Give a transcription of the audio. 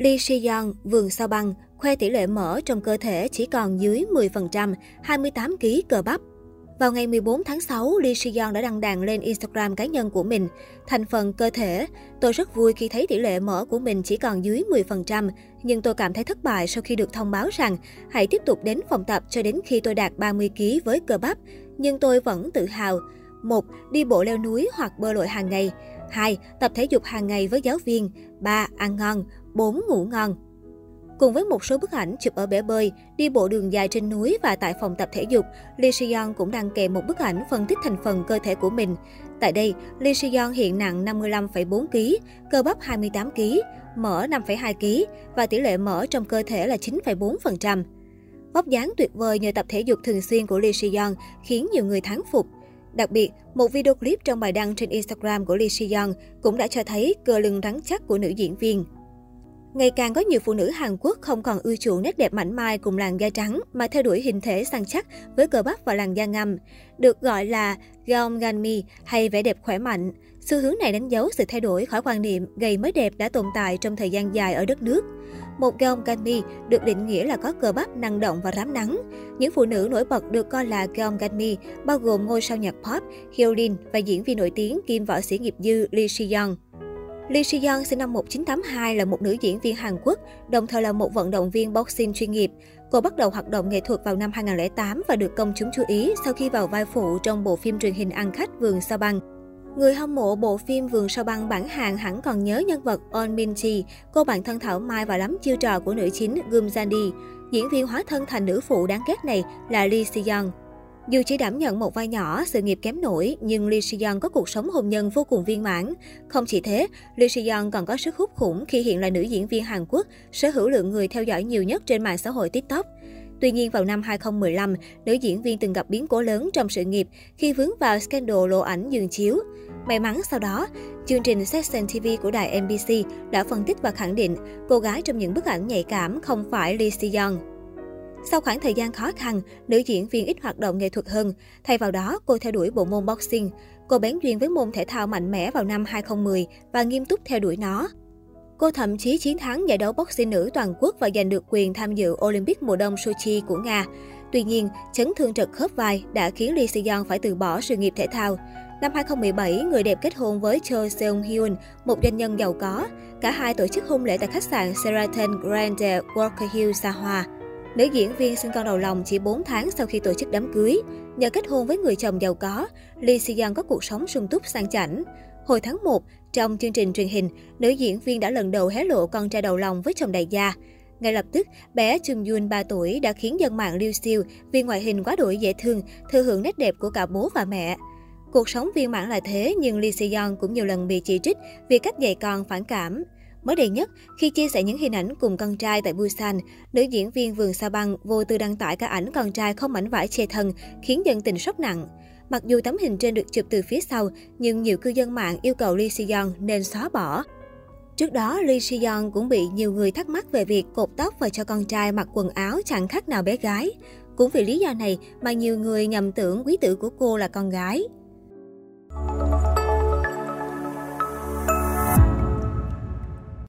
Lee Si-yeon, vườn sao băng, khoe tỷ lệ mỡ trong cơ thể chỉ còn dưới 10%, 28 kg cơ bắp. Vào ngày 14 tháng 6, Lee Si-yeon đã đăng đàn lên Instagram cá nhân của mình. Thành phần cơ thể, tôi rất vui khi thấy tỷ lệ mỡ của mình chỉ còn dưới 10%, nhưng tôi cảm thấy thất bại sau khi được thông báo rằng hãy tiếp tục đến phòng tập cho đến khi tôi đạt 30 kg với cơ bắp. Nhưng tôi vẫn tự hào. 1. Đi bộ leo núi hoặc bơi lội hàng ngày. 2. Tập thể dục hàng ngày với giáo viên. 3. Ăn ngon. 4. Ngủ ngon. Cùng với một số bức ảnh chụp ở bể bơi, đi bộ đường dài trên núi và tại phòng tập thể dục, Lee Si-yeon cũng đăng kèm một bức ảnh phân tích thành phần cơ thể của mình. Tại đây, Lee Si-yeon hiện nặng 55,4 kg, cơ bắp 28 kg, mỡ 5,2 kg và tỷ lệ mỡ trong cơ thể là 9,4%. Vóc dáng tuyệt vời nhờ tập thể dục thường xuyên của Lee Si-yeon khiến nhiều người thán phục. Đặc biệt, một video clip trong bài đăng trên Instagram của Lee Si-yeon cũng đã cho thấy cơ lưng rắn chắc của nữ diễn viên. Ngày càng có nhiều phụ nữ Hàn Quốc không còn ưa chuộng nét đẹp mảnh mai cùng làn da trắng mà theo đuổi hình thể săn chắc với cơ bắp và làn da ngầm, được gọi là Gyeongganmi hay vẻ đẹp khỏe mạnh. Xu hướng này đánh dấu sự thay đổi khỏi quan niệm gầy mới đẹp đã tồn tại trong thời gian dài ở đất nước. Một Gyeongganmi được định nghĩa là có cơ bắp năng động và rám nắng. Những phụ nữ nổi bật được coi là Gyeongganmi bao gồm ngôi sao nhạc pop Hyolyn và diễn viên nổi tiếng kim võ sĩ nghiệp dư Lee Si-young. Lee Si-yeon sinh năm 1982 là một nữ diễn viên Hàn Quốc, đồng thời là một vận động viên boxing chuyên nghiệp. Cô bắt đầu hoạt động nghệ thuật vào năm 2008 và được công chúng chú ý sau khi vào vai phụ trong bộ phim truyền hình ăn khách Vườn Sao Băng. Người hâm mộ bộ phim Vườn Sao Băng bản hàng hẳn còn nhớ nhân vật On Min Ji, cô bạn thân thảo mai và lắm chiêu trò của nữ chính Gum Jandi. Diễn viên hóa thân thành nữ phụ đáng ghét này là Lee Si-yeon. Dù chỉ đảm nhận một vai nhỏ, sự nghiệp kém nổi, nhưng Lee Si-yeon có cuộc sống hôn nhân vô cùng viên mãn. Không chỉ thế, Lee Si-yeon còn có sức hút khủng khi hiện là nữ diễn viên Hàn Quốc, sở hữu lượng người theo dõi nhiều nhất trên mạng xã hội TikTok. Tuy nhiên, vào năm 2015, nữ diễn viên từng gặp biến cố lớn trong sự nghiệp khi vướng vào scandal lộ ảnh giường chiếu. May mắn sau đó, chương trình Session TV của đài MBC đã phân tích và khẳng định cô gái trong những bức ảnh nhạy cảm không phải Lee Si-yeon. Sau khoảng thời gian khó khăn, nữ diễn viên ít hoạt động nghệ thuật hơn. Thay vào đó, cô theo đuổi bộ môn boxing. Cô bén duyên với môn thể thao mạnh mẽ vào năm 2010 và nghiêm túc theo đuổi nó. Cô thậm chí chiến thắng giải đấu boxing nữ toàn quốc và giành được quyền tham dự Olympic mùa đông Sochi của Nga. Tuy nhiên, chấn thương trật khớp vai đã khiến Lee Se-yeon phải từ bỏ sự nghiệp thể thao. Năm 2017, người đẹp kết hôn với Cho Seung Hyun, một doanh nhân giàu có. Cả hai tổ chức hôn lễ tại khách sạn Sheraton Grand Walker Hill xa hoa. Nữ diễn viên sinh con đầu lòng chỉ 4 tháng sau khi tổ chức đám cưới. Nhờ kết hôn với người chồng giàu có, Lee si có cuộc sống sung túc sang chảnh. Hồi tháng 1, trong chương trình truyền hình, nữ diễn viên đã lần đầu hé lộ con trai đầu lòng với chồng đại gia. Ngay lập tức, bé Chung Yun 3 tuổi đã khiến dân mạng lưu siêu vì ngoại hình quá đổi dễ thương, thừa hưởng nét đẹp của cả bố và mẹ. Cuộc sống viên mãn là thế, nhưng Lee Si-yeon cũng nhiều lần bị chỉ trích vì cách dạy con phản cảm. Mới đây nhất, khi chia sẻ những hình ảnh cùng con trai tại Busan, nữ diễn viên Vườn Sa Băng vô tư đăng tải cả ảnh con trai không mảnh vải che thân, khiến dân tình sốc nặng. Mặc dù tấm hình trên được chụp từ phía sau, nhưng nhiều cư dân mạng yêu cầu Lee si nên xóa bỏ. Trước đó, Lee si cũng bị nhiều người thắc mắc về việc cột tóc và cho con trai mặc quần áo chẳng khác nào bé gái. Cũng vì lý do này mà nhiều người nhầm tưởng quý tử của cô là con gái.